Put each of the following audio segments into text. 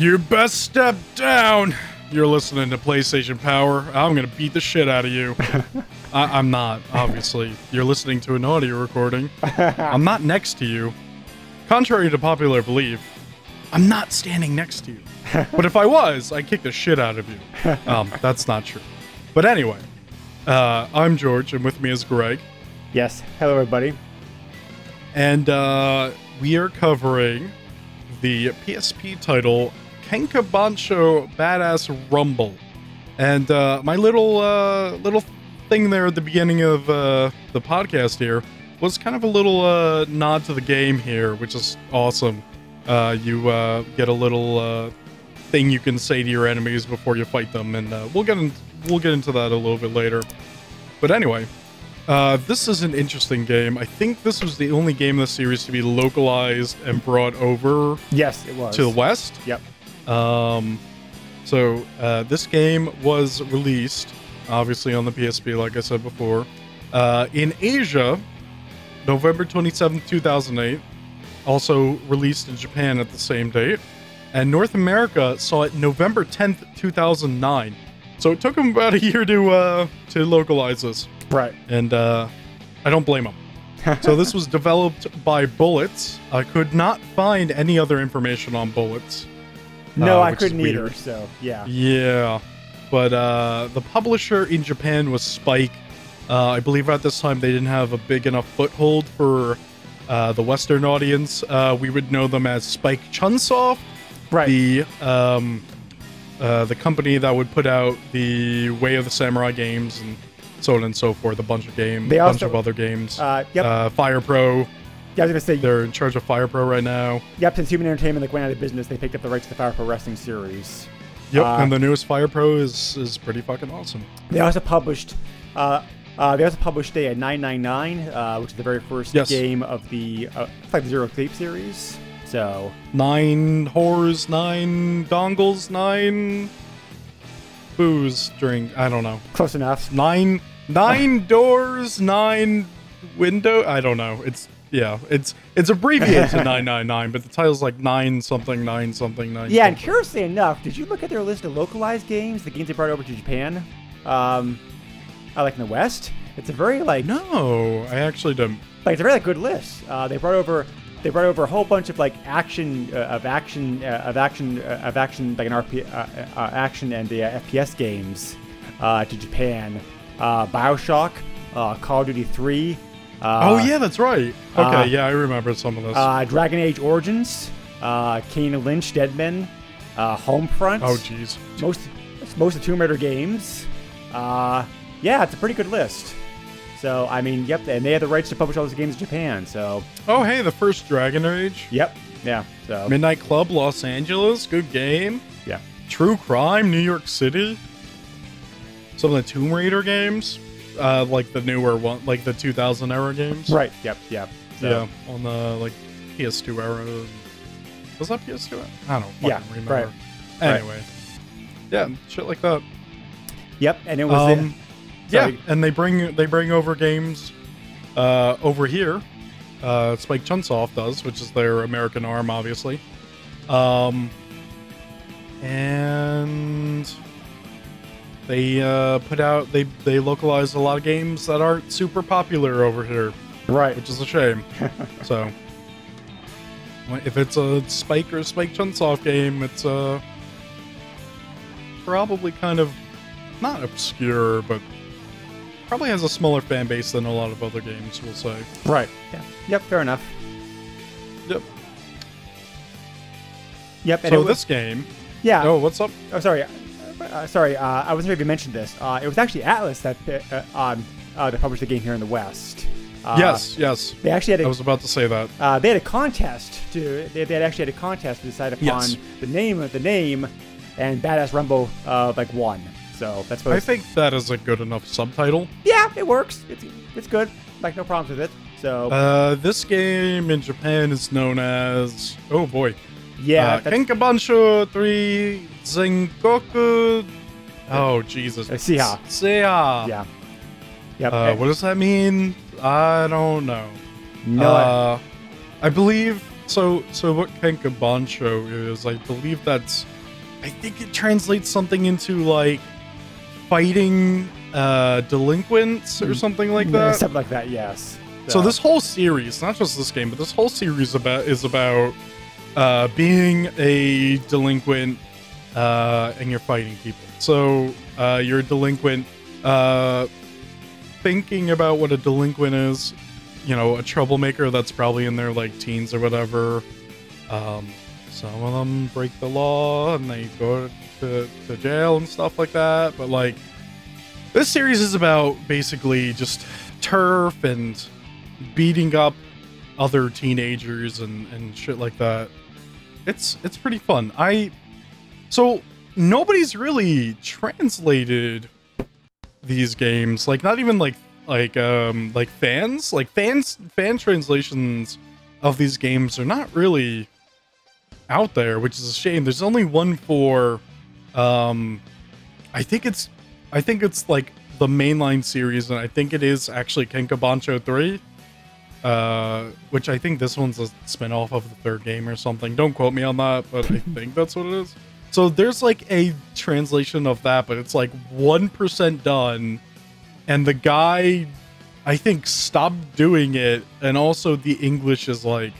You best step down. You're listening to PlayStation Power. I'm gonna beat the shit out of you. I- I'm not, obviously. You're listening to an audio recording. I'm not next to you. Contrary to popular belief, I'm not standing next to you. but if I was, I'd kick the shit out of you. Um, that's not true. But anyway, uh, I'm George, and with me is Greg. Yes. Hello, everybody. and uh, we are covering the PSP title Kenka Bancho Badass Rumble. And uh, my little uh, little thing there at the beginning of uh, the podcast here was kind of a little uh, nod to the game here, which is awesome. Uh, you uh, get a little uh, thing you can say to your enemies before you fight them, and uh, we'll get in, we'll get into that a little bit later. But anyway, uh, this is an interesting game. I think this was the only game in the series to be localized and brought over Yes, it was. to the West. Yep. Um, so uh, this game was released, obviously on the PSP, like I said before, uh, in Asia, November twenty seventh, two thousand eight. Also released in Japan at the same date, and North America saw it November tenth, two thousand nine. So it took them about a year to uh, to localize this Right. and uh, I don't blame them. so this was developed by Bullets. I could not find any other information on Bullets. No, uh, I couldn't either. So yeah. Yeah, but uh, the publisher in Japan was Spike. Uh, I believe at this time they didn't have a big enough foothold for uh, the Western audience. Uh, we would know them as Spike Chunsoft, Right. the um, uh, the company that would put out the Way of the Samurai games and so on and so forth. A bunch of games, a bunch of other games. uh, yep. Uh, Fire Pro, yeah, I was gonna say. they're in charge of Fire Pro right now. Yep. Since Human Entertainment like went out of business, they picked up the rights to the Fire Pro Wrestling series. Yep, Uh, and the newest Fire Pro is is pretty fucking awesome. They also published. Uh, uh, they also published a 999, uh, which is the very first Yes. game of the uh, like Zero Escape series. So Nine whores, nine dongles, nine booze drink. I don't know. close enough. Nine nine doors, nine window. I don't know. It's yeah. It's it's abbreviated to nine nine nine, but the title's like nine something nine something nine. Yeah, and curiously enough, did you look at their list of localized games, the games they brought over to Japan? Um, uh, like in the West, it's a very like no, I actually don't. like it's a very like, good list. Uh, they brought over they brought over a whole bunch of like action uh, of action uh, of action uh, of action like an RP uh, uh, action and the uh, FPS games uh, to Japan. Uh, Bioshock, uh, Call of Duty 3. Uh, oh yeah, that's right. Okay, uh, yeah, I remember some of this. Uh, Dragon Age Origins, uh, Kane Lynch, Dead Men, uh, Homefront. oh jeez. most most of the Tomb Raider games. Uh, yeah, it's a pretty good list. So I mean, yep, and they had the rights to publish all those games in Japan. So Oh hey, the first Dragon Age. yep, yeah. So Midnight Club, Los Angeles, good game. yeah, True Crime, New York City. Some of the Tomb Raider games, uh, like the newer one, like the 2000 era games. right, yep, yep. So, Yeah, on the like PS2 era. Was that PS2? era? I don't fucking Yeah, remember. right, Anyway, yeah, shit like that. Yep, and it was Um, yeah, sorry. and they bring they bring over games uh, over here. Uh, Spike Chunsoft does, which is their American arm, obviously. Um, and they uh, put out they they localized a lot of games that aren't super popular over here, right. which is a shame. so, if it's a Spike or Spike Chunsoft game, it's uh, probably kind of not obscure, but probably has a smaller fan base than a lot of other games. We'll say. Right. Yeah. Yep. Fair enough. Yep. Yep. And So was, this game. yeah. Oh, what's up? Oh, sorry. Uh, sorry. Uh, I wasn't sure if you mentioned this. Uh, it was actually Atlus that uh, um, uh, that published the game here in the West. Uh, yes, yes. They actually had a I was about to say that. Uh, they had a contest to. They, they had actually had a contest to decide upon Yes. the name of the name, and Badass Rumble uh, like won. So that's what I think that is a good enough subtitle. Yeah, it works. It's it's good. Like no problems with it. So Uh, this game in Japan is known as oh boy, yeah, uh, that's, Three Zenkoku. Oh Jesus, Uh, Seiha. Seiha. yeah, yep. Uh, what does that mean? I don't know. no, Uh, I believe so so what Kenka Bancho is, I believe that's, I think it translates something into like fighting uh delinquents or something like that. something like that. Yes. So Uh, this whole series, not just this game, but this whole series about is about uh, being a delinquent uh, and you're fighting people. So uh, you're a delinquent, uh, thinking about what a delinquent is. You know, a troublemaker that's probably in their like teens or whatever. Um, some of them break the law and they go to, to jail and stuff like that. But like, this series is about basically just turf and beating up other teenagers and, and shit like that. It's it's pretty fun. I so nobody's really translated these games. Like not even like like um like fans. Like fans fan translations of these games are not really out there, which is a shame. There's only one for um I think it's I think it's like the mainline series, and I think it is actually Kenka Bancho 3. Uh, which I think this one's a spin-off of the third game or something. Don't quote me on that, but I think that's what it is. So there's like a translation of that, but it's like 1% done. And the guy, I think, stopped doing it. And also the English is like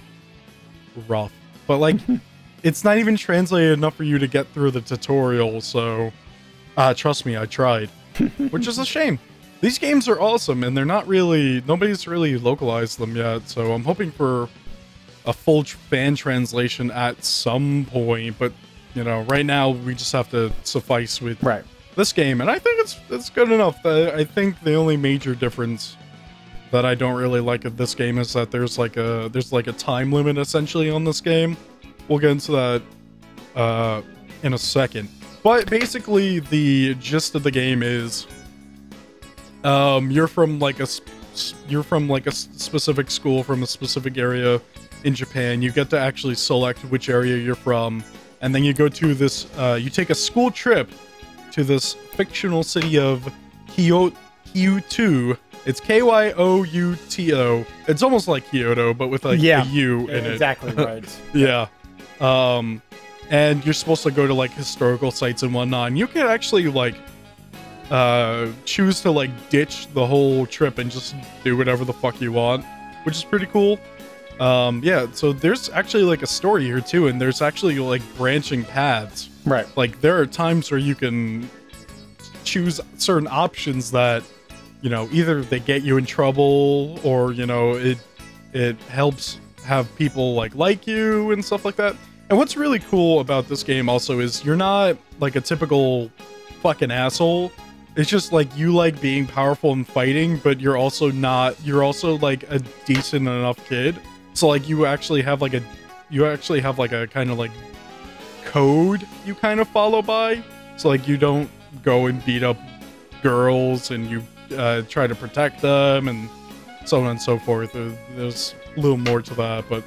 rough. But like, it's not even translated enough for you to get through the tutorial. So uh, trust me, I tried, which is a shame. These games are awesome, and they're not really nobody's really localized them yet. So I'm hoping for a full fan translation at some point. But you know, right now we just have to suffice with right. this game, and I think it's it's good enough. I think the only major difference that I don't really like of this game is that there's like a there's like a time limit essentially on this game. We'll get into that uh, in a second. But basically, the gist of the game is, um, you're from like a you're from like a specific school from a specific area in Japan. You get to actually select which area you're from, and then you go to this. Uh, you take a school trip to this fictional city of Kyouto. Kyouto. It's K Y O U T O. It's almost like Kyoto, but with like Yeah. a U in it. Yeah, exactly right. Yeah. Um, and you're supposed to go to like historical sites and whatnot. And you can actually like uh choose to like ditch the whole trip and just do whatever the fuck you want, which is pretty cool. Um, yeah, so there's actually like a story here too, and there's actually like branching paths. right. Like there are times where you can choose certain options that, you know, either they get you in trouble or, you know, it it helps have people like like you and stuff like that. And what's really cool about this game also is you're not like a typical fucking asshole. It's just like you like being powerful and fighting, but you're also not you're also like a decent enough kid. So like you actually have like a you actually have like a kind of like code you kind of follow by. So like you don't go and beat up girls and you uh, try to protect them and so on and so forth. There's a little more to that, but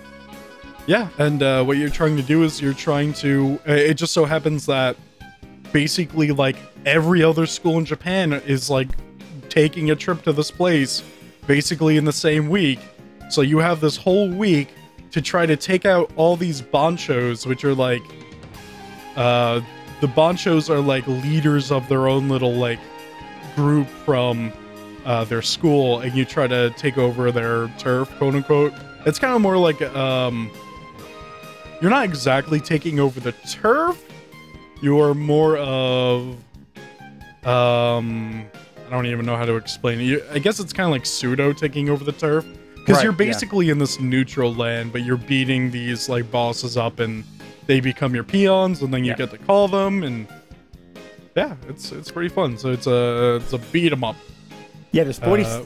yeah. And uh, what you're trying to do is you're trying to. It just so happens that basically like every other school in Japan is like taking a trip to this place basically in the same week. So you have this whole week to try to take out all these banchos, which are like uh the banchos are like leaders of their own little like group from uh their school and you try to take over their turf quote unquote it's kind of more like um you're not exactly taking over the turf you're more of um i don't even know how to explain it you, i guess it's kind of like pseudo taking over the turf because Right, you're yeah. basically in this neutral land but you're beating these like bosses up and they become your peons and then you Yeah. get to call them and yeah it's it's pretty fun so it's a it's a beat 'em up Yeah, there's 40. Uh, uh,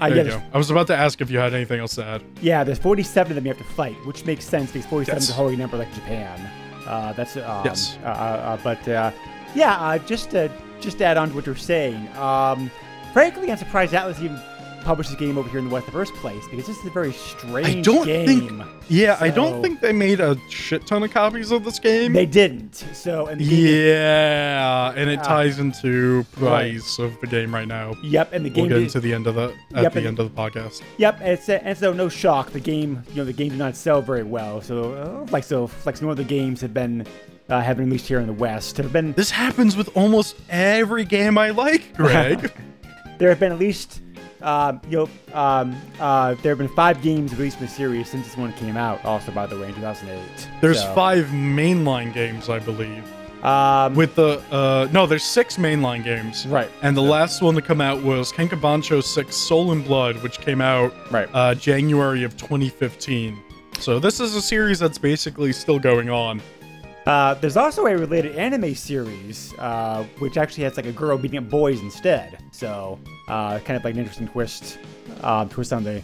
yeah, you there's, go i was about to ask if you had anything else to add yeah, there's 47 of them you have to fight, which makes sense because 47 is a holy number like Japan. Uh, that's um, Yes. Uh, uh, uh, but uh, yeah, uh, just to just to add on to what you're saying. Um, frankly, I'm surprised Atlus even publish this game over here in the West in the first place because this is a very strange I don't game. think. Yeah, I don't think they made a shit ton of copies of this game. they didn't. So and the game did- yeah, and it Ah. ties into Right. price of the game right now. Yep, and the game We'll get did- into the end of the at Yep, the and- end of the podcast. Yep, and, it's, and so no shock, the game, you know, the game did not sell very well. So, uh, like so, like some other games have been uh, have been released here in the West. Have been This happens with almost every game I like, Greg. there have been at least, um, you know, um, uh, there have been five games released in the series since this one came out. Also, by the way, in 2008. There's So, five mainline games, I believe. Um, With the uh no, there's six mainline games. right, And the last one to come out was Kenka Bancho 6 Soul and Blood, which came out right. uh, January of 2015. So this is a series that's basically still going on. Uh, there's also a related anime series, uh, which actually has like a girl beating up boys instead. So, uh, kind of like an interesting twist, uh, twist on the,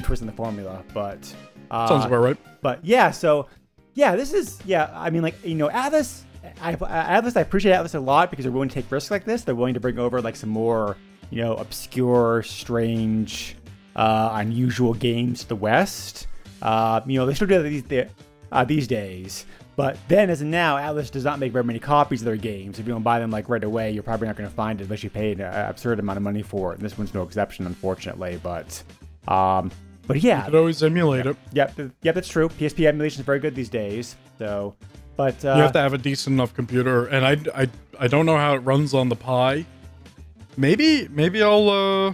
twist on the formula. But uh, Sounds about right. But yeah, so yeah, this is yeah. I mean, like you know, Atlus. I, Atlus. I appreciate Atlus a lot because they're willing to take risks like this. They're willing to bring over like some more, you know, obscure, strange, uh, unusual games to the West. Uh, you know, they still do that these uh, these days. But then, as of now, Atlus does not make very many copies of their games. If you don't buy them like right away, you're probably not going to find it unless you pay an uh, absurd amount of money for it. And this one's no exception, unfortunately. But, um, but yeah, You could always emulate it. Yep, th- yep, that's true. PSP emulation is very good these days. So, but uh, You have to have a decent enough computer, and I, I, I don't know how it runs on the Pi. Maybe maybe I'll uh,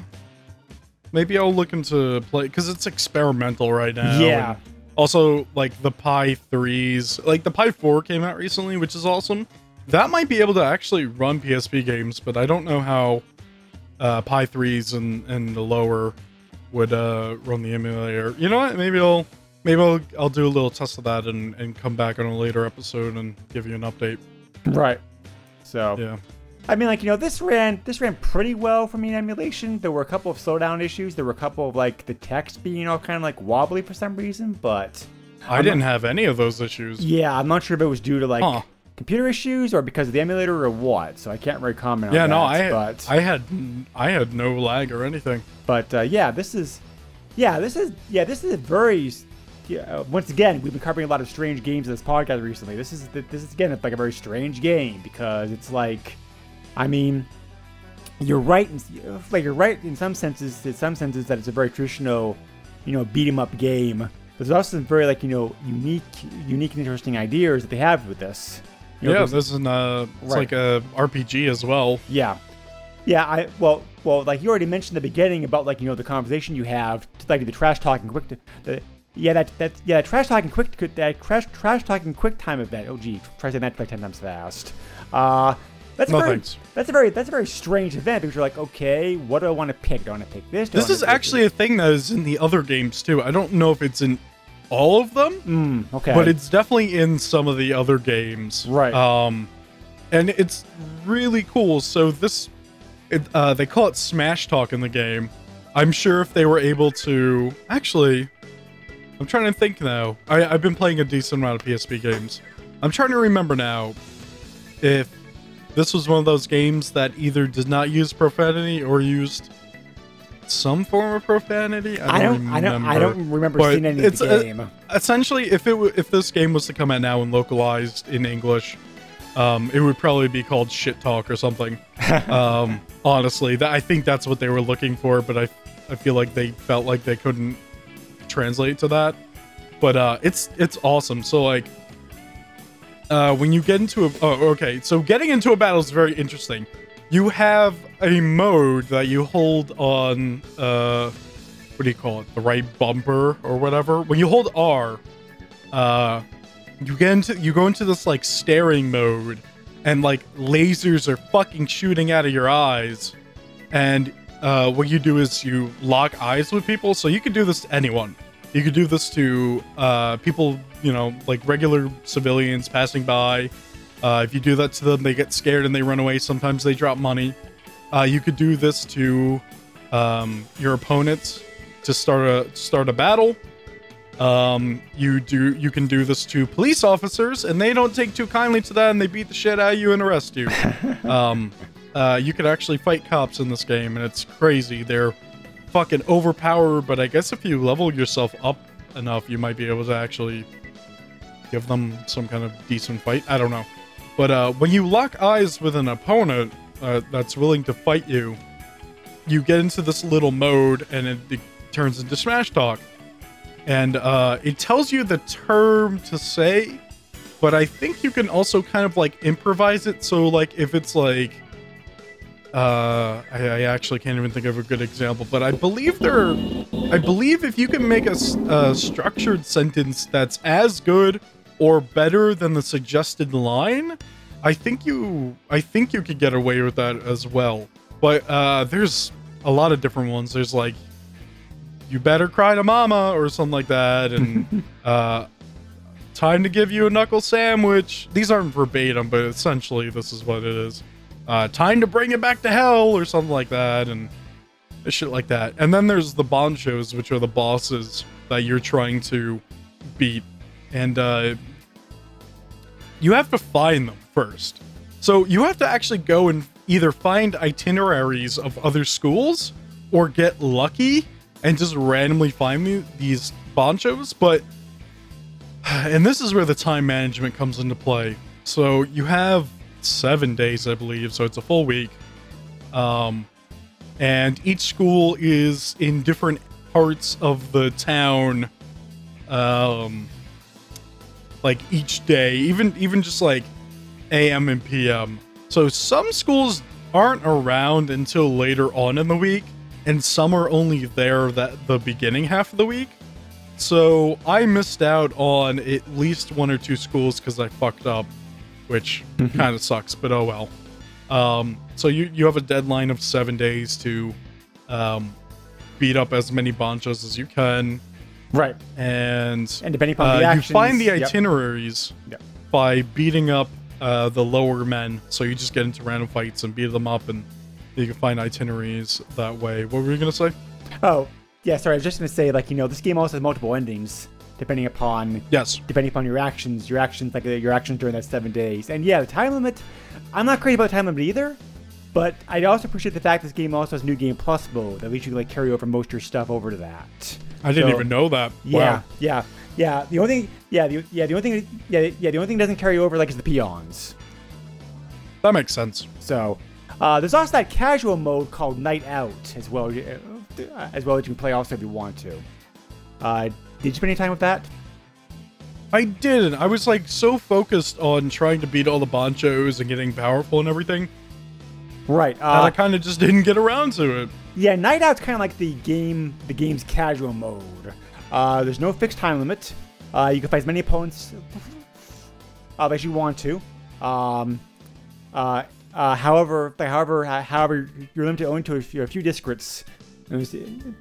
maybe I'll look into play because it's experimental right now. Yeah. and Also, like the Pi threes, like the Pi four came out recently, which is awesome. That might be able to actually run PSP games, but I don't know how uh, Pi threes and and the lower would uh, run the emulator. You know what? Maybe I'll maybe I'll I'll do a little test of that and and come back on a later episode and give you an update. right. So, Yeah. I mean, like you know, this ran this ran pretty well for me in emulation. There were a couple of slowdown issues. There were a couple of like the text being all kind of like wobbly for some reason, but I didn't have any of those issues. yeah, I'm not sure if it was due to like Huh. computer issues or because of the emulator or what. So I can't really comment on that. Yeah, on no, that. I but I had I had no lag or anything. But uh, yeah, this is, yeah, this is, yeah, this is a very, yeah, once again, we've been covering a lot of strange games in this podcast recently. This is, this is again, it's like a very strange game because it's like, I mean, you're right, in, like you're right in some senses, in some senses that it's a very traditional, you know, beat 'em up game. But there's also some very like you know unique, unique and interesting ideas that they have with this. You know, yeah, there's- this is an uh, it's Right. like a RPG as well. yeah. Yeah, I well, well, like you already mentioned in the beginning about like you know the conversation you have, like the trash talking quick, the, yeah, that that yeah, trash talking quick, that trash trash talking quick time event. Oh gee, try saying that like ten times fast. Uh, that's No a very, thanks. that's a very that's a very strange event because you're like, okay, what do I want to pick? Do I want to pick this? Do This is actually a thing that is in the other games too. I don't know if it's in all of them, Mm, okay, but it's definitely in some of the other games. Right. Um, and it's really cool. So this, it, uh, they call it Smash Talk in the game. I'm sure if they were able to actually, I'm trying to think now. I, I've been playing a decent amount of PSP games. I'm trying to remember now if this was one of those games that either did not use profanity or used some form of profanity. I don't, I don't, I remember. don't remember But seeing any of it's the a- game. essentially if it w- if this game was to come out now and localized in english um it would probably be called shit talk or something um honestly that i think that's what they were looking for but i i feel like they felt like they couldn't translate to that but uh it's it's awesome so like uh when you get into a oh okay. So getting into a battle is very interesting. You have a mode that you hold on uh what do you call it? The right bumper or whatever. When you hold r uh you get into you go into this like staring mode and like lasers are fucking shooting out of your eyes. And uh what you do is you lock eyes with people. So you can do this to anyone. You could do this to uh people you know like regular civilians passing by. Uh if you do that to them they get scared and they run away. Sometimes they drop money. Uh you could do this to um your opponents to start a start a battle. Um you do you can do this to police officers and they don't take too kindly to that and they beat the shit out of you and arrest you. Um uh you could actually fight cops in this game and it's crazy. They're fucking overpowered, but I guess if you level yourself up enough, you might be able to actually give them some kind of decent fight. I don't know. But uh, when you lock eyes with an opponent uh, that's willing to fight you, you get into this little mode and it, it turns into Smash Talk. And uh, it tells you the term to say, but I think you can also kind of like improvise it. So, like, if it's like, uh, I, I actually can't even think of a good example, but I believe there, I believe if you can make a structured sentence that's as good or better than the suggested line, I think you, I think you could get away with that as well. But uh, there's a lot of different ones. There's like, you better cry to mama or something like that, and uh, time to give you a knuckle sandwich. These aren't verbatim, but essentially this is what it is. Uh, time to bring it back to hell or something like that, and shit like that. And then there's the banchos, which are the bosses that you're trying to beat, and uh, you have to find them first. So you have to actually go and either find itineraries of other schools or get lucky and just randomly find these banchos. But and this is where the time management comes into play. So you have seven days, I believe, so it's a full week. Um, and each school is in different parts of the town. Um, like each day, even even just like AM and PM. So some schools aren't around until later on in the week, and some are only there that the beginning half of the week. So I missed out on at least one or two schools because I fucked up, which kind of sucks, but oh well. Um, so you you have a deadline of seven days to um, beat up as many banchos as you can, Right. and And depending upon uh, the you find the itineraries Yep. by beating up uh, the lower men. So you just get into random fights and beat them up, and you can find itineraries that way. What were you gonna say? Oh, yeah. Sorry, I was just gonna say, like, you know, this game also has multiple endings depending upon Yes. depending upon your actions, your actions, like your actions during that seven days. And yeah, the time limit. I'm not crazy about time limit either, but I also appreciate the fact this game also has new game plus mode. At least you can like carry over most of your stuff over to that. I didn't So- even know that. Yeah, Wow. yeah, yeah. The only thing, yeah, the, yeah, the only thing, yeah, yeah, the only thing that doesn't carry over like is the peons. That makes sense. So uh, there's also that casual mode called Night Out as well, uh, as well that you can play also if you want to. Uh, did you spend any time with that? I didn't. I was like so focused on trying to beat all the banchos and getting powerful and everything Right. that I Uh, kind of just didn't get around to it. yeah, Night Out's kind of like the game, the game's casual mode. Uh, there's no fixed time limit. Uh, you can fight as many opponents uh, as you want to. Um, uh, uh, however, however, uh, however, you're limited only to a few, a few districts. There's,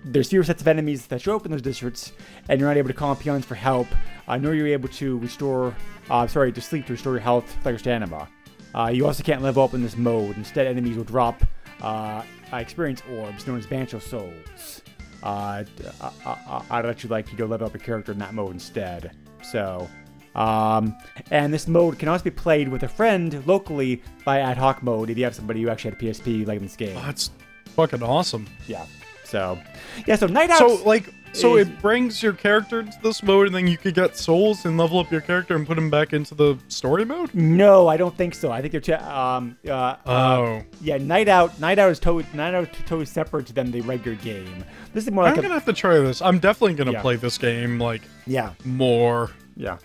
there's fewer sets of enemies that show up in those districts, and you're not able to call on peons for help, uh, nor are you able to restore, uh, sorry, to sleep to restore your health, like your stamina. Uh, you also can't level up in this mode. Instead, enemies will drop uh, experience orbs, known as Bancho Souls. Uh, d- uh, I'd let you like you go level up your character in that mode instead. So, um, and this mode can also be played with a friend locally by ad hoc mode if you have somebody who actually had a PSP like in this game. Oh, That's fucking awesome. Yeah. So, yeah. So Night Out. So like, so it brings your character to this mode, and then you could get souls and level up your character and put him back into the story mode. no, I don't think so. I think they're t- um uh, uh Oh, yeah. Night Out. Night Out is totally Night Out is totally separate than the regular game. This is more like I'm a gonna have to try this. I'm definitely gonna Yeah. play this game like yeah more. yeah.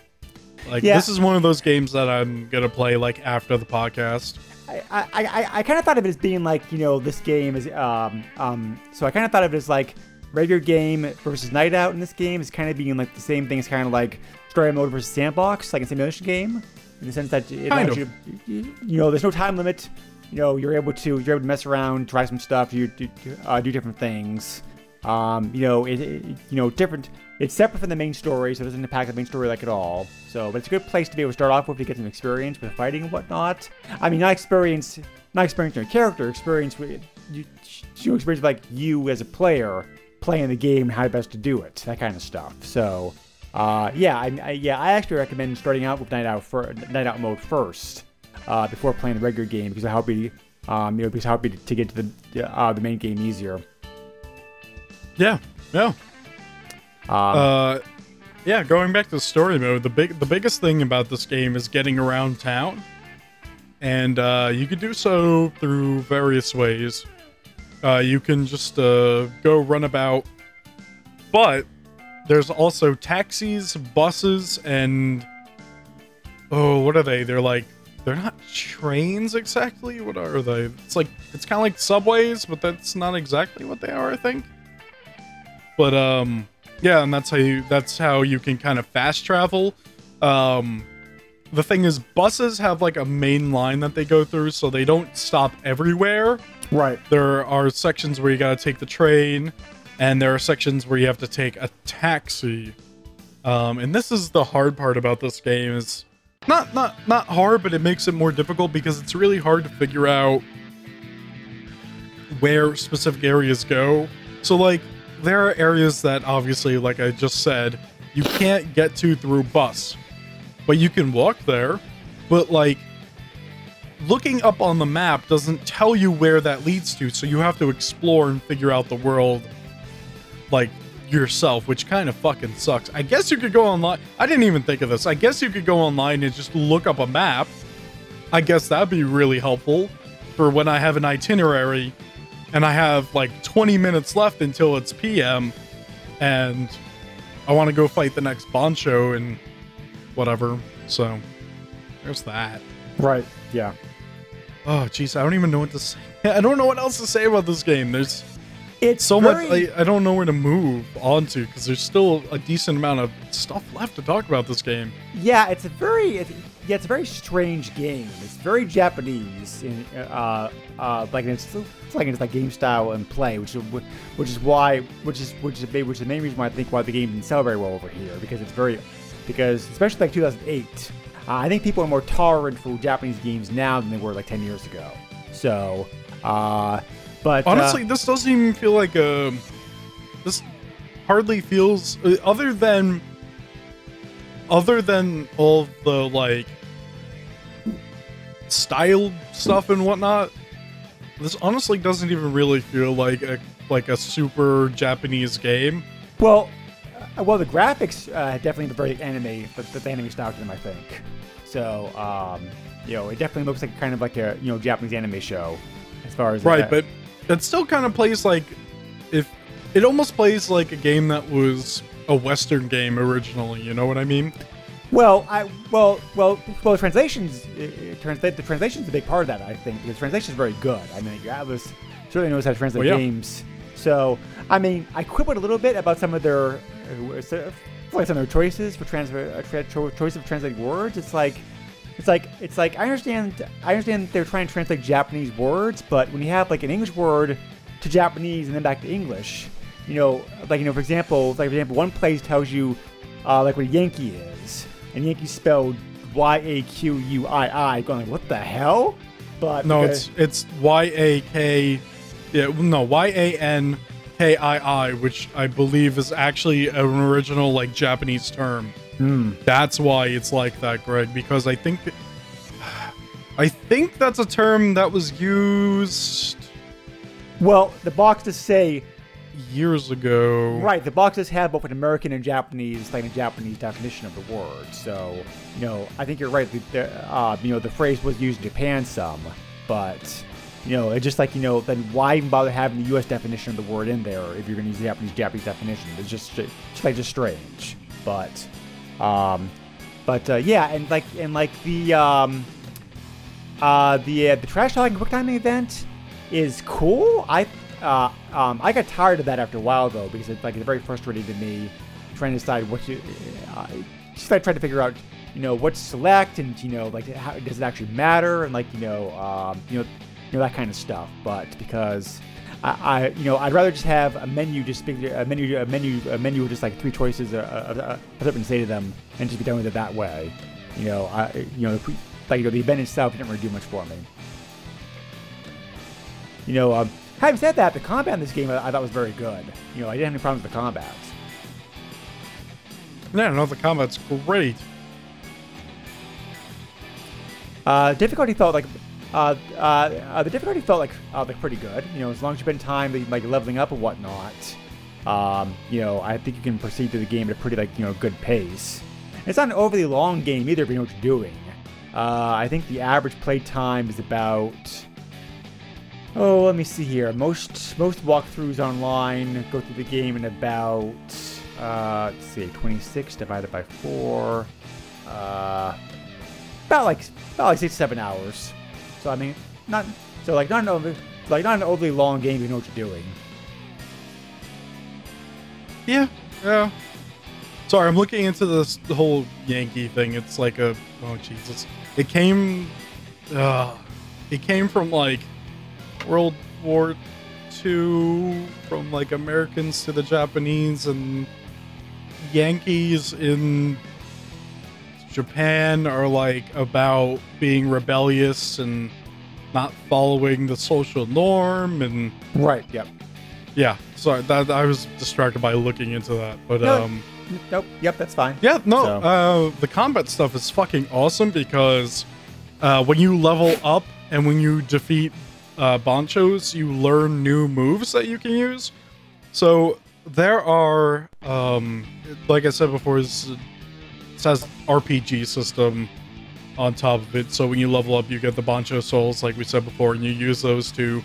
Like Yeah. this is one of those games that I'm gonna play like after the podcast. I, I, I, I kind of thought of it as being like you know this game is um um so I kind of thought of it as like regular game versus night out in this game is kind of being like the same thing as kind of like story mode versus sandbox like a simulation game in the sense that you, you you know there's no time limit. You know you're able to you're able to mess around try some stuff you do uh, do different things. Um you know it, it you know different it's separate from the main story so it doesn't impact the main story like at all. So but it's a good place to be able to start off with to get some experience with fighting and whatnot. I mean not experience not experience your character experience with you, you experience like you as a player playing the game and how best to do it that kind of stuff so uh yeah I, I yeah i actually recommend starting out with night out for night out mode first uh before playing the regular game because it help you um you know because it help you to get to the uh the main game easier Yeah, yeah. Um, Uh, yeah. Going back to story mode, the big the biggest thing about this game is getting around town, and uh, you can do so through various ways. Uh, you can just uh, go run about, but there's also taxis, buses, and oh, what are they? They're like they're not trains exactly. What are they? It's like it's kind of like subways, but that's not exactly what they are. I think. But um, yeah, and that's how you that's how you can kind of fast travel. Um, the thing is, buses have like a main line that they go through, so they don't stop everywhere. Right. There are sections where you gotta take the train, and there are sections where you have to take a taxi. Um, and this is the hard part about this game is not not not hard, but it makes it more difficult because it's really hard to figure out where specific areas go. So like there are areas that obviously, like I just said, you can't get to through bus, but you can walk there. But like looking up on the map doesn't tell you where that leads to, so you have to explore and figure out the world like yourself, which kind of fucking sucks. I guess you could go online. I didn't even think of this. I guess you could go online and just look up a map. I guess that'd be really helpful for when I have an itinerary and I have like 20 minutes left until it's PM and I want to go fight the next Bancho and whatever. So there's that. Right. Yeah. Oh, jeez, I don't even know what to say. I don't know what else to say about this game. There's It's so very- much I, I don't know where to move onto because there's still a decent amount of stuff left to talk about this game. Yeah, it's a very it's, yeah, it's a very strange game. It's very Japanese in uh uh like it's, it's like it's like game style and play, which is which is why which is which is which is the main reason why I think why the game didn't sell very well over here because it's very because especially like 2008, uh, I think people are more tolerant for Japanese games now than they were like 10 years ago. So, uh, but uh, Honestly, this doesn't even feel like a. This hardly feels uh, other than other than all the like style stuff and whatnot. This honestly doesn't even really feel like a like a super Japanese game. Well, uh, well, the graphics uh, definitely the very anime, the, the anime style to them, I think. So, um, you know, it definitely looks like kind of like a you know Japanese anime show, as far as Right, uh, but it still kind of plays like if it almost plays like a game that was a Western game originally. You know what I mean? well, I well, well, well, the translations, uh, translate the translation's a big part of that, I think, because translation is very good. I mean, Atlus certainly knows how to translate Well, yeah. games. So, I mean, I quibbled a little bit about some of their, uh, so- like some of their choices for trans, uh, tra- cho- choice of translating words. It's like. It's like it's like I understand I understand they're trying to translate Japanese words, but when you have like an English word to Japanese and then back to English, you know, like you know, for example, like for example, one place tells you uh, like what Yankee is, and Yankee spelled Y A Q U I I, going like, what the hell? But No, because- it's it's Y A K, yeah, no Y A N K I I, which I believe is actually an original like Japanese term. Hmm. That's why it's like that, Greg. Because I think, I think that's a term that was used well, the boxes say years ago. Right, the boxes have both an American and Japanese, like a Japanese definition of the word. So, you know, I think you're right. The, the, uh, you know, the phrase was used in Japan some, but you know, it's just like you know, then why even bother having the U.S. definition of the word in there if you're going to use the Japanese Japanese definition? It's just, just like just strange. But, um, but uh, yeah, and like and like the um, uh, the uh, the trash talking quick timing event is cool. I uh, um, I got tired of that after a while though because it's like it's very frustrating to me trying to decide what to. Uh, just like trying to figure out you know what to select and you know like how does it actually matter and like you know um, you know you know that kind of stuff. But because I, I you know I'd rather just have a menu just speak a menu a menu a menu with just like three choices uh, of, of, of something to say to them and just be done with it that way. You know I you know like you know the event itself didn't really do much for me. You know, um, having said that, the combat in this game I, I thought was very good. You know, I didn't have any problems with the combat. Yeah, no, the combat's great. Uh, difficulty felt like uh, uh, uh, the difficulty felt like uh, like pretty good. You know, as long as you spend time like leveling up and whatnot. um, you know, I think you can proceed through the game at a pretty like you know good pace. It's not an overly long game either, if you know what you're doing. Uh, I think the average play time is about. Oh, let me see here. Most most walkthroughs online go through the game in about uh, let's see, 26 divided by four, uh, about like about like six seven hours. So I mean, not so like not an over, like not an overly long game. You know what you're doing. Yeah, yeah. Sorry, I'm looking into this whole Yankee thing. It's like a oh Jesus. It came uh it came from like World War II from like Americans to the Japanese and Yankees in Japan are like about being rebellious and not following the social norm and Right. Yep. yeah, sorry that I was distracted by looking into that. But No. um Nope. Yep. That's fine. yeah, no, So- uh the combat stuff is fucking awesome because uh when you level up and when you defeat uh banchos, you learn new moves that you can use. So there are um like I said before, it's, it says RPG system on top of it. So when you level up, you get the Bancho souls, like we said before, and you use those to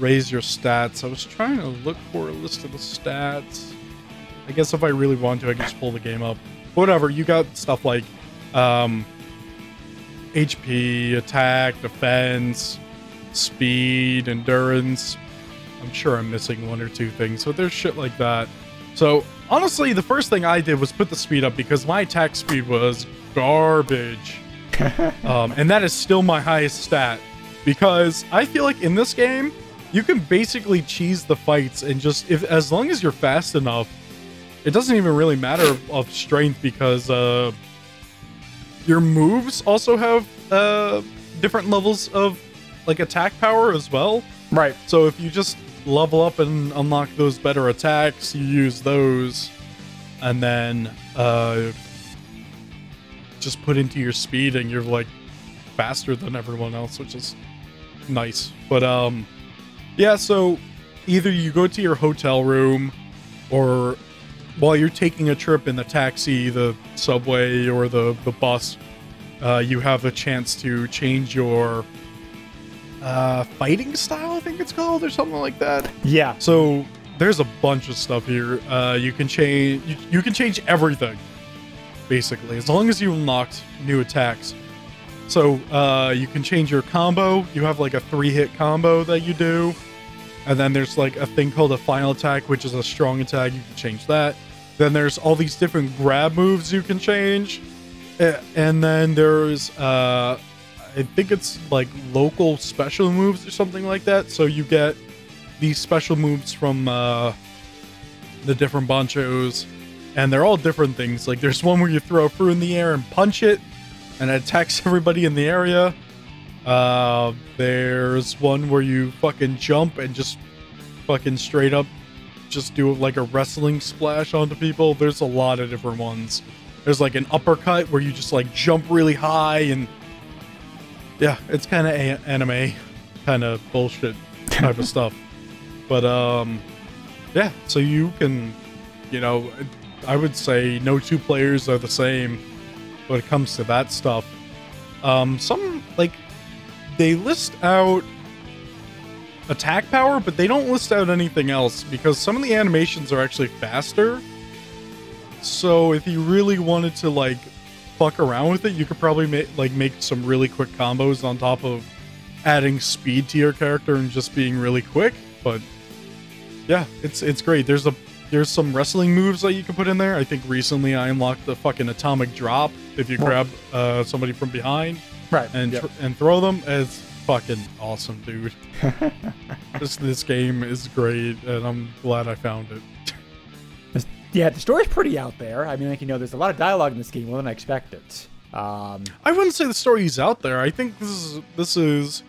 raise your stats. I was trying to look for a list of the stats. I guess if I really want to, I can just pull the game up. Whatever, you got stuff like um, HP, attack, defense, speed, endurance. I'm sure I'm missing one or two things, but there's shit like that. So honestly, the first thing I did was put the speed up because my attack speed was garbage. um, and that is still my highest stat because I feel like in this game you can basically cheese the fights and just if as long as you're fast enough, it doesn't even really matter of, of strength because uh, your moves also have uh, different levels of like attack power as well. Right. So if you just level up and unlock those better attacks, you use those, and then uh, just put into your speed, and you're like faster than everyone else, which is nice. But um, yeah. So either you go to your hotel room, or while you're taking a trip in the taxi, the subway, or the the bus, uh, you have a chance to change your uh, fighting style, I think it's called, or something like that. Yeah. So there's a bunch of stuff here. Uh, you can change. You, you can change everything, basically, as long as you unlocked new attacks. So uh, you can change your combo. You have like a three-hit combo that you do, and then there's like a thing called a final attack, which is a strong attack. You can change that. Then there's all these different grab moves you can change, and then there's uh, I think it's like local special moves or something like that. So you get these special moves from uh, the different banchos, and they're all different things. Like there's one where you throw a fruit in the air and punch it, and it attacks everybody in the area. Uh, there's one where you fucking jump and just fucking straight up just do like a wrestling splash onto people. There's a lot of different ones. There's like an uppercut where you just like jump really high and yeah, it's kind of a- anime kind of bullshit type of stuff. But um yeah, so you can you know, I would say no two players are the same when it comes to that stuff. Um some like they list out attack power, but they don't list out anything else because some of the animations are actually faster. So if you really wanted to like fuck around with it, you could probably make like make some really quick combos on top of adding speed to your character and just being really quick. But yeah, it's it's great. There's a there's some wrestling moves that you can put in there. I think recently I unlocked the fucking atomic drop if you grab uh, somebody from behind Right. and Yep. thr- and throw them. It's fucking awesome, dude. this this game is great, and I'm glad I found it. yeah, the story's pretty out there. I mean, like you know, there's a lot of dialogue in this game more than I expected. Um, I wouldn't say the story's out there. I think this is this is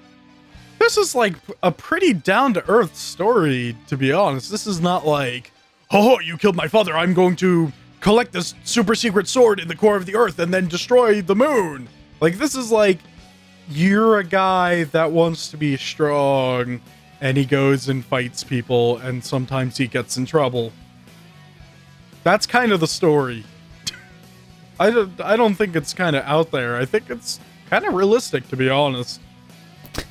this is like a pretty down to earth story. To be honest, this is not like, oh, you killed my father. I'm going to collect this super secret sword in the core of the earth and then destroy the moon. Like this is like you're a guy that wants to be strong and he goes and fights people, and sometimes he gets in trouble. That's kind of the story. I don't, I don't think it's kind of out there. I think it's kind of realistic, to be honest.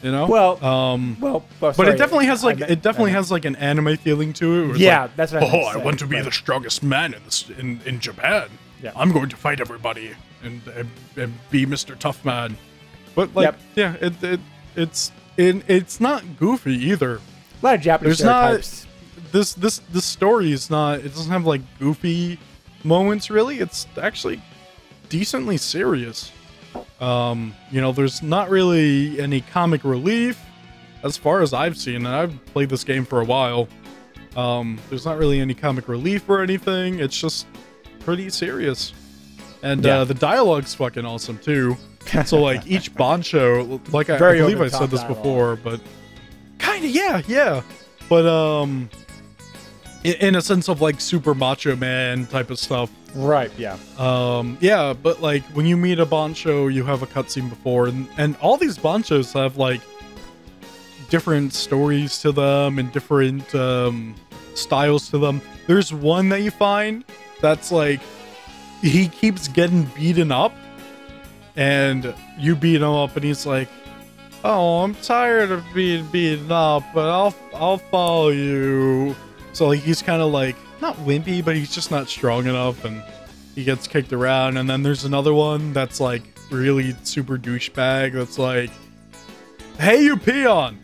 You know. Well, um, well, well but it definitely has like meant- it definitely has like an anime feeling to it. Yeah, like, that's what I oh, to I want to be but- the strongest man in this in in Japan. Yeah. I'm going to fight everybody and and, and be Mr. Tough Man. But like, Yep. yeah, it, it it's it, it's not goofy either. a lot of Japanese There's not- stereotypes. This this this story is not. It doesn't have like goofy moments really. It's actually decently serious. Um, you know, there's not really any comic relief as far as I've seen, and I've played this game for a while. Um, there's not really any comic relief or anything. It's just pretty serious. And Yeah. uh, the dialogue's fucking awesome too. So like each Bancho, like I, I believe I said this dialogue. before, but kind of yeah, yeah. But um, in, a sense of like super macho man type of stuff. Right. Yeah. Um, yeah, but like when you meet a Bancho, you have a cutscene before, and and all these Banchos have like different stories to them and different um, styles to them. There's one that you find that's like he keeps getting beaten up, and you beat him up, and he's like, "Oh, I'm tired of being beaten up, but I'll I'll follow you." So like he's kind of like not wimpy, but he's just not strong enough, and he gets kicked around. And then there's another one that's like really super douchebag. That's like, "Hey, you peon,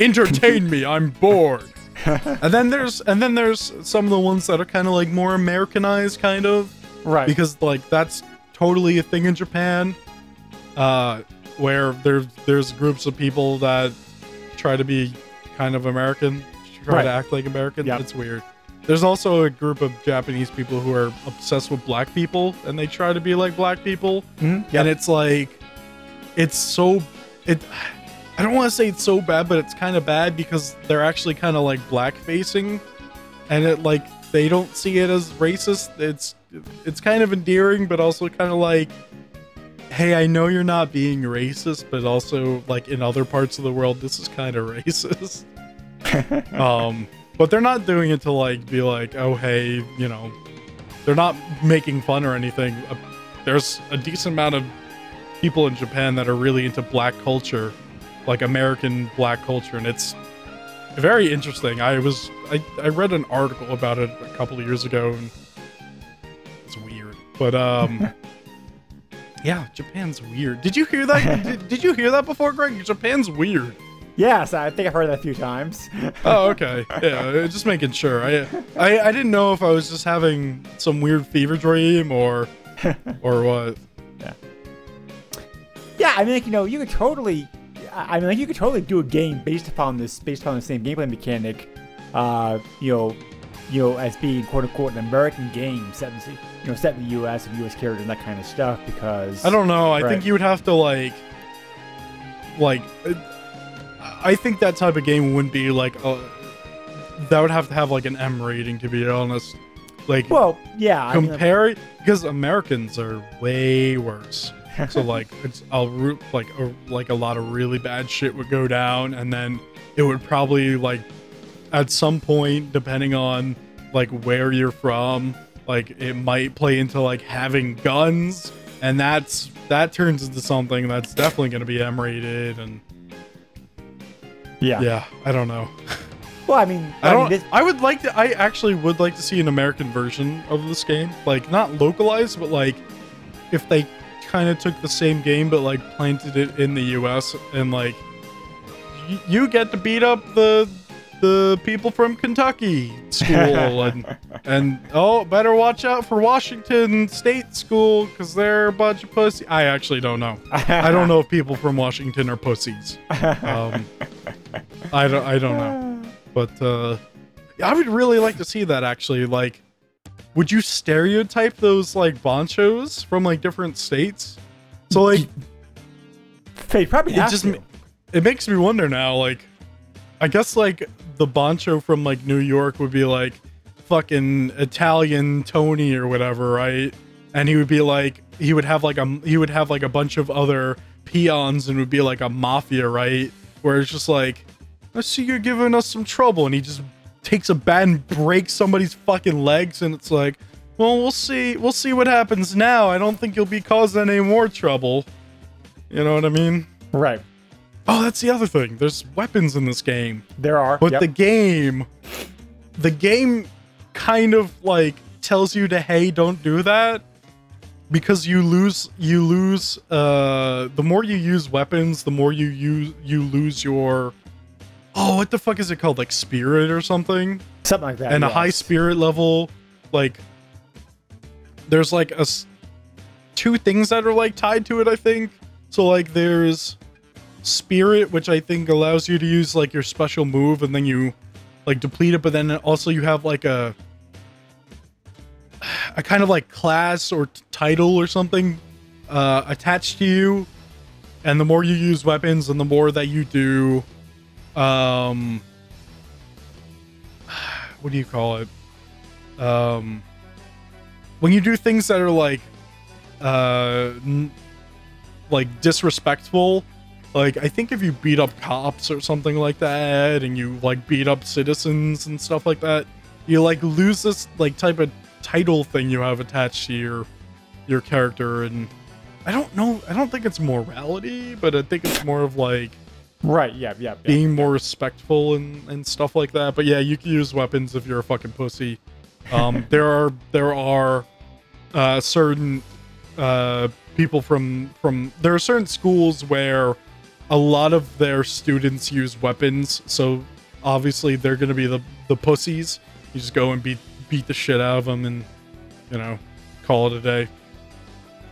entertain me. I'm bored." and then there's and then there's some of the ones that are kind of like more Americanized, kind of Right. because like that's totally a thing in Japan, uh, where there's there's groups of people that try to be kind of American, try to act like American. Yep. It's weird. There's also a group of Japanese people who are obsessed with black people, and they try to be like black people, Mhm, yep. and it's like, it's so it. I don't want to say it's so bad, but it's kind of bad because they're actually kind of like black facing, and it like they don't see it as racist. It's it's kind of endearing, but also kind of like, hey, I know you're not being racist, but also like in other parts of the world, this is kind of racist. um, but they're not doing it to like be like, oh hey, you know, they're not making fun or anything. Uh, there's a decent amount of people in Japan that are really into black culture, like American black culture, and it's very interesting. I was I, I read an article about it a couple of years ago and it's weird. But um Yeah, Japan's weird. Did you hear that? did, did you hear that before, Greg? Japan's weird. Yes, I think I've heard that a few times. Oh, okay. Yeah, just making sure. I, I I didn't know if I was just having some weird fever dream or or what. yeah, Yeah, I mean, like, you know, you could totally. I mean, like, you could totally do a game based upon this, based upon the same gameplay mechanic. Uh, you know, you know, as being quote unquote an American game set in, the- you know, set in the U.S. with U.S. characters and that kind of stuff. Because I don't know. I Right. think you would have to like like I think that type of game wouldn't be like a that would have to have like an M rating to be honest. Like Well, yeah. I mean, compare it because Americans are way worse. So like it's a like a, like a lot of really bad shit would go down, and then it would probably like at some point, depending on like where you're from, like it might play into like having guns, and that's that turns into something that's definitely going to be M rated, and yeah. yeah, I don't know. Well, I mean, I I, don't. mean, this, I would like to. I actually would like to see an American version of this game, like not localized, but like if they kind of took the same game but like planted it in the U.S. and like y- you get to beat up the the people from Kentucky school and and oh, better watch out for Washington State school because they're a bunch of pussy. I actually don't know. I don't know if people from Washington are pussies. Um, I don't. I don't know. But uh I would really like to see that actually. Like, would you stereotype those like banchos from like different states? So like they probably it have just to. it makes me wonder now, like I guess like the bancho from like New York would be like fucking Italian Tony or whatever, right? And he would be like he would have like a he would have like a bunch of other peons and would be like a mafia, right? Where it's just like I see you're giving us some trouble. And he just takes a bat and breaks somebody's fucking legs. And it's like, well, we'll see. We'll see what happens now. I don't think you'll be causing any more trouble. You know what I mean? Right. Oh, that's the other thing. There's weapons in this game. There are. But yep. the game, the game kind of like tells you to, hey, don't do that. Because you lose, you lose, uh, the more you use weapons, the more you use, you lose your, oh, what the fuck is it called? Like spirit or something? Something like that. and a high spirit level like there's like a two things that are like tied to it i think so like there's spirit which i think allows you to use like your special move and then you like deplete it but then also you have like a a kind of like class or t- title or something uh attached to you and the more you use weapons and the more that you do um what do you call it? Um, when you do things that are like, uh, n- like disrespectful, like I think if you beat up cops or something like that, and you like beat up citizens and stuff like that, you like lose this like type of title thing you have attached to your your character, and I don't know, I don't think it's morality, but I think it's more of like Right. Yeah. Yeah. yeah. being more respectful and, and stuff like that. But yeah, you can use weapons if you're a fucking pussy. Um, there are there are uh, certain uh, people from from there are certain schools where a lot of their students use weapons. So obviously they're gonna be the the pussies. You just go and beat beat the shit out of them and you know call it a day.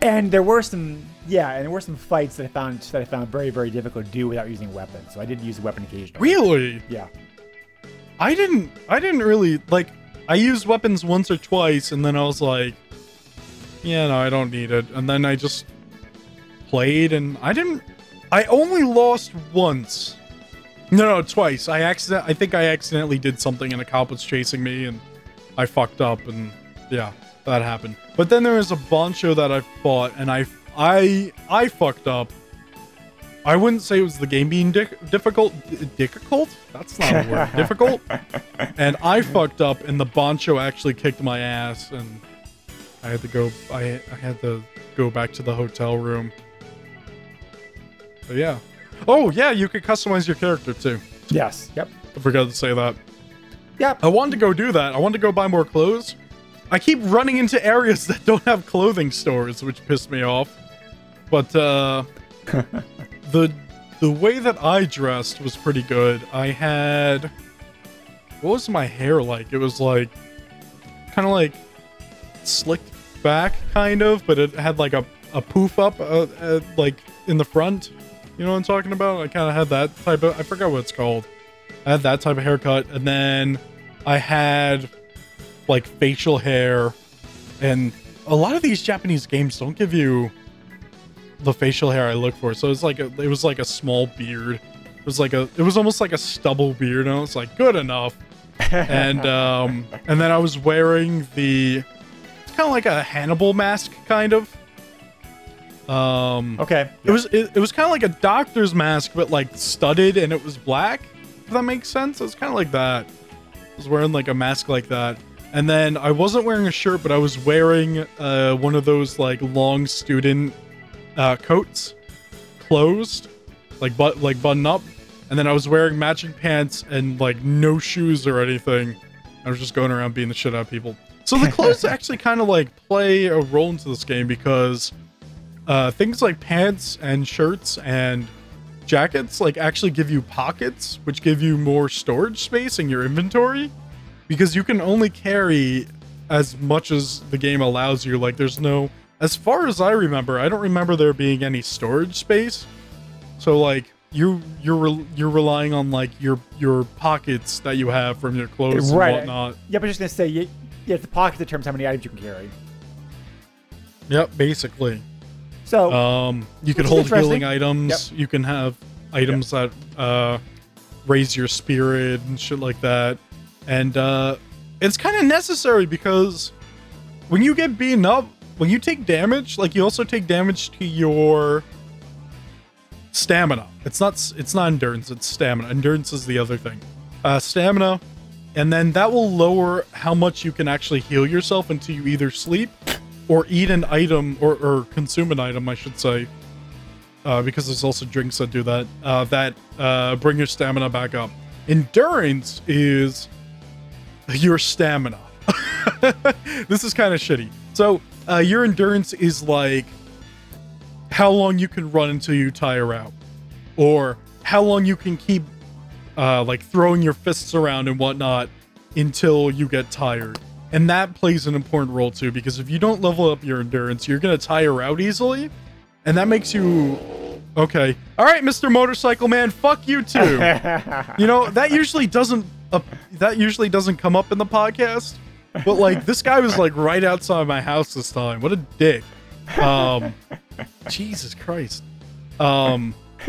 And there were some, yeah, and there were some fights that I found that I found very, very difficult to do without using weapons. So I did use a weapon occasionally. Really? Yeah. I didn't I didn't really like I used weapons once or twice and then I was like yeah no I don't need it and then I just played and I didn't I only lost once no no twice I accident I think I accidentally did something and a cop was chasing me and I fucked up and yeah that happened but then there was a Bancho that I fought and I I I fucked up I wouldn't say it was the game being di- difficult. D- difficult? That's not a word. difficult. And I fucked up, and the Bancho actually kicked my ass, and I had to go. I I had to go back to the hotel room. But yeah. Oh yeah, you could customize your character too. Yes. Yep. I forgot to say that. Yep. I wanted to go do that. I wanted to go buy more clothes. I keep running into areas that don't have clothing stores, which pissed me off. But uh the the way that I dressed was pretty good. I had what was my hair like? It was like kind of like slicked back kind of, but it had like a a poof up uh, uh, like in the front. You know what I'm talking about? I kind of had that type of I forgot what it's called. I had that type of haircut, and then I had like facial hair, and a lot of these Japanese games don't give you the facial hair I look for. So it's like a, it was like a small beard. It was like a it was almost like a stubble beard, and I was like, good enough. and um and then I was wearing the it's kind of like a Hannibal mask, kind of. Um, Okay. it was it, it was kind of like a doctor's mask, but like studded, and it was black. If that makes sense, It's kind of like that. I was wearing like a mask like that, and then I wasn't wearing a shirt, but I was wearing uh, one of those like long student uh, coats, closed, like but like button up, and then I was wearing matching pants and like no shoes or anything. I was just going around beating the shit out of people. So the clothes actually kind of like play a role into this game because uh, things like pants and shirts and jackets like actually give you pockets, which give you more storage space in your inventory because you can only carry as much as the game allows you. Like there's no, as far as I remember, I don't remember there being any storage space. So like you you're re- you're relying on like your your pockets that you have from your clothes Right. and whatnot. Yep. I'm just gonna say, yeah, yeah, the pocket determines how many items you can carry. Yep, basically. So Um, you can hold healing items. You can have items that uh, raise your spirit and shit like that. And uh, it's kind of necessary because when you get beaten up, when you take damage, like you also take damage to your stamina. It's not it's not endurance, it's stamina. Endurance is the other thing. Uh, stamina, and then that will lower how much you can actually heal yourself until you either sleep or eat an item or, or consume an item, I should say. Uh, because there's also drinks that do that. Uh, that uh, bring your stamina back up. Endurance is your stamina. this is kind of shitty. So uh, your endurance is like how long you can run until you tire out, or how long you can keep uh, like throwing your fists around and whatnot until you get tired. And that plays an important role too, because if you don't level up your endurance, you're gonna tire out easily, and that makes you okay. All right, Mr. Motorcycle Man, fuck you too. you know that usually doesn't uh, that usually doesn't come up in the podcast, but like this guy was like right outside my house this time. What a dick. Um, Jesus Christ. Um,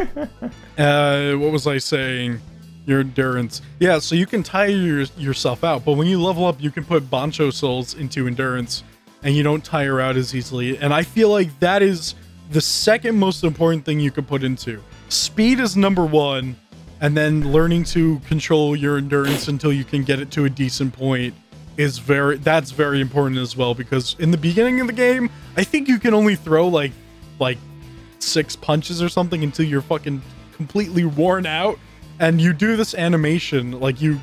uh, what was I saying? Your endurance. Yeah, so you can tire your, yourself out, but when you level up, you can put Bancho souls into endurance and you don't tire out as easily. And I feel like that is the second most important thing you can put into. Speed is number one, and then learning to control your endurance until you can get it to a decent point is very that's very important as well because in the beginning of the game, I think you can only throw like like six punches or something until you're fucking completely worn out and you do this animation like you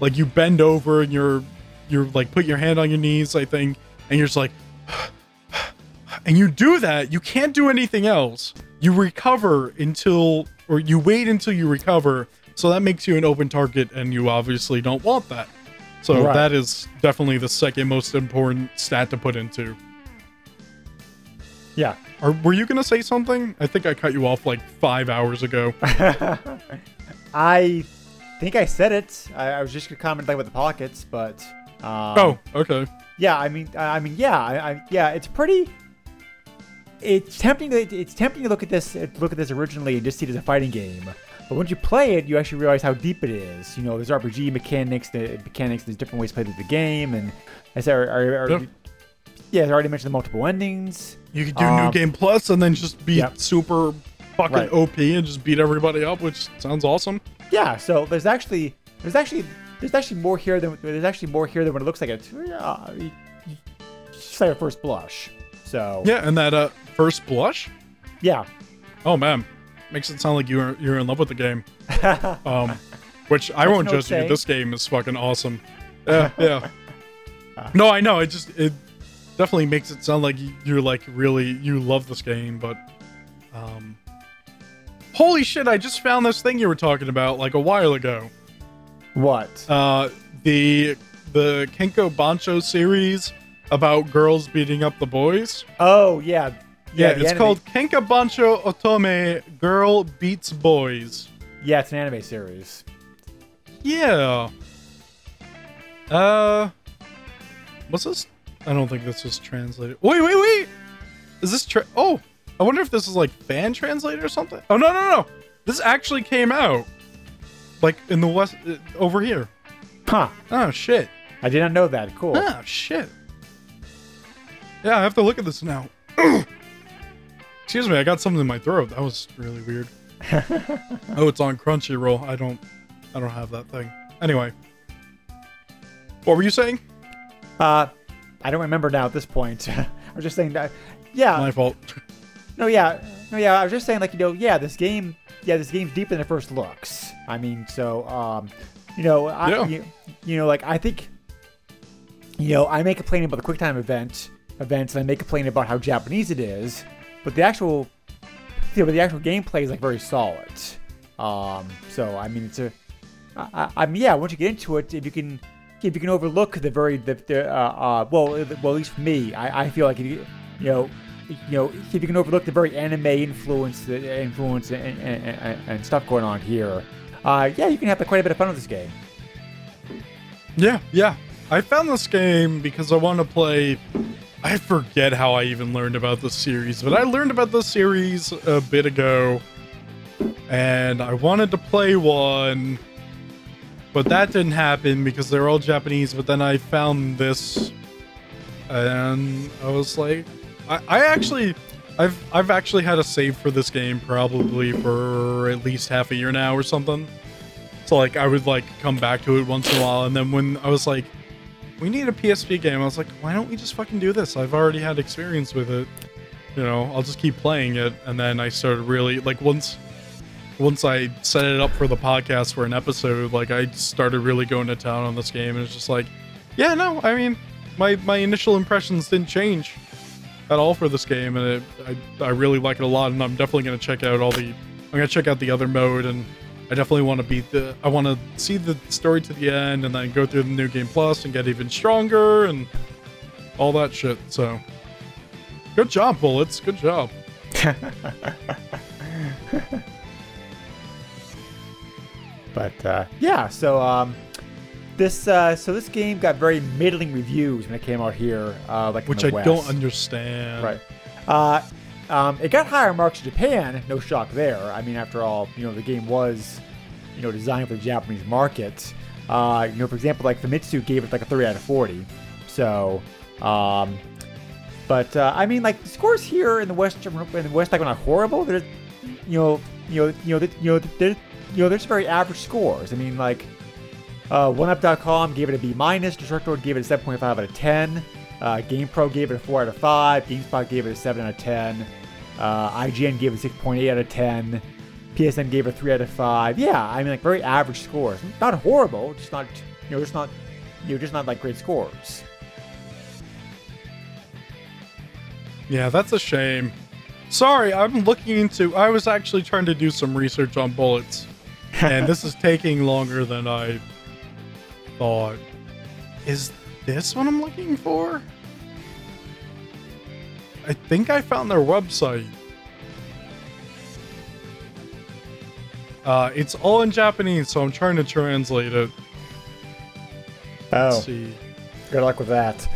like you bend over and you're you're like put your hand on your knees i think and you're just like and you do that you can't do anything else you recover until or you wait until you recover so that makes you an open target and you obviously don't want that so Right. that is definitely the second most important stat to put into yeah. Are, were you gonna say something? I think I cut you off like five hours ago. I think I said it. I, I was just gonna comment like with the pockets, but um, oh, okay. yeah. I mean, I I mean, yeah, I, I yeah. It's pretty. It's tempting to it's tempting to look at this look at this originally and just see it as a fighting game. But once you play it, you actually realize how deep it is. You know, there's RPG mechanics, the mechanics, there's different ways to play the game, and as I, I, I, Yeah. yeah, I already mentioned, the multiple endings. You could do Um, New Game Plus and then just be Yep. super fucking Right. OP and just beat everybody up, which sounds awesome. Yeah, so there's actually there's actually there's actually more here than there's actually more here than what it looks like at uh, just like a first blush. So Yeah, and that uh first blush. yeah, Oh man, makes it sound like you're you're in love with the game. Um, which I won't no judge you. This game is fucking awesome. Yeah, yeah. No, I know. It just it definitely makes it sound like you're like really you love this game, but um, holy shit! I just found this thing you were talking about like a while ago. what? Uh, the the Kenka Bancho series about girls beating up the boys. oh yeah, Yeah, the it's anime- called Kenka Bancho Otome Girl Beats Boys. yeah, it's an anime series. Yeah. Uh, what's this? I don't think this is translated. Wait, wait, wait. Is this tra- Oh, I wonder if this is like fan translated or something. Oh no, no, no. This actually came out like in the west uh, over here. Huh? Oh shit. I did not know that. Cool. Oh shit. Yeah, I have to look at this now. Excuse me, I got something in my throat. That was really weird. oh, it's on Crunchyroll. I don't I don't have that thing. Anyway. What were you saying? Uh, I don't remember now at this point. I was just saying that. Yeah. My fault. No, yeah, no, yeah. I was just saying, like, you know, yeah, this game, yeah, this game's deeper than it first looks. I mean, so, um, you know, I, Yeah. you, you know, like, I think, you know, I may complain about the QuickTime event events, and I may complain about how Japanese it is, but the actual, you know, but the actual gameplay is like very solid. Um, so I mean, it's a, I, I, I mean, yeah, once you get into it, if you can. If you can overlook the very the, the uh, uh well well at least for me I, I feel like if you you know you know, if you can overlook the very anime influence, the influence and, and, and, stuff going on here, uh, yeah, you can have quite a bit of fun with this game. Yeah, yeah. I found this game because I want to play. I forget how I even learned about this series, but I learned about this series a bit ago, and I wanted to play one, but that didn't happen because they're all Japanese. But then I found this, and I was like, I, I actually, I've I've actually had a save for this game probably for at least half a year now or something. So like I would like come back to it once in a while, and then when I was like, we need a PSP game, I was like, why don't we just fucking do this? I've already had experience with it. You know, I'll just keep playing it, and then I started really like once once I set it up for the podcast for an episode, like I started really going to town on this game, and it's just like, yeah, no, I mean, my my initial impressions didn't change at all for this game, and it, I I really like it a lot, and I'm definitely gonna check out all the I'm gonna check out the other mode, and I definitely want to beat the I want to see the story to the end, and then go through the new game plus and get even stronger and all that shit. So, good job, bullets. Good job. But uh, yeah, so um, this uh, so this game got very middling reviews when it came out here, uh, like in Which I West. don't understand. Right. Uh, um, it got higher marks in Japan. No shock there. I mean, after all, you know, the game was, you know, designed for the Japanese market. Uh, you know, for example, like Famitsu gave it like a 30 out of 40. So, um, but uh, I mean, like the scores here in the West, in the West, like are not horrible. They're, you know, you know, you know, you know, they're, you know, there's very average scores. I mean, like uh, OneUp.com gave it a B minus. Destructoid gave it a 7.5 out of 10. Uh, GamePro gave it a 4 out of 5. GameSpot gave it a 7 out of 10. Uh, IGN gave it a 6.8 out of 10. PSN gave it a 3 out of 5. Yeah, I mean, like very average scores. Not horrible, just not, you know, just not, you know, just not like great scores. Yeah, that's a shame. Sorry, I'm looking into. I was actually trying to do some research on bullets, and this is taking longer than I thought. Is this what I'm looking for? I think I found their website. Uh, it's all in Japanese, so I'm trying to translate it. Oh, Let's see. good luck with that.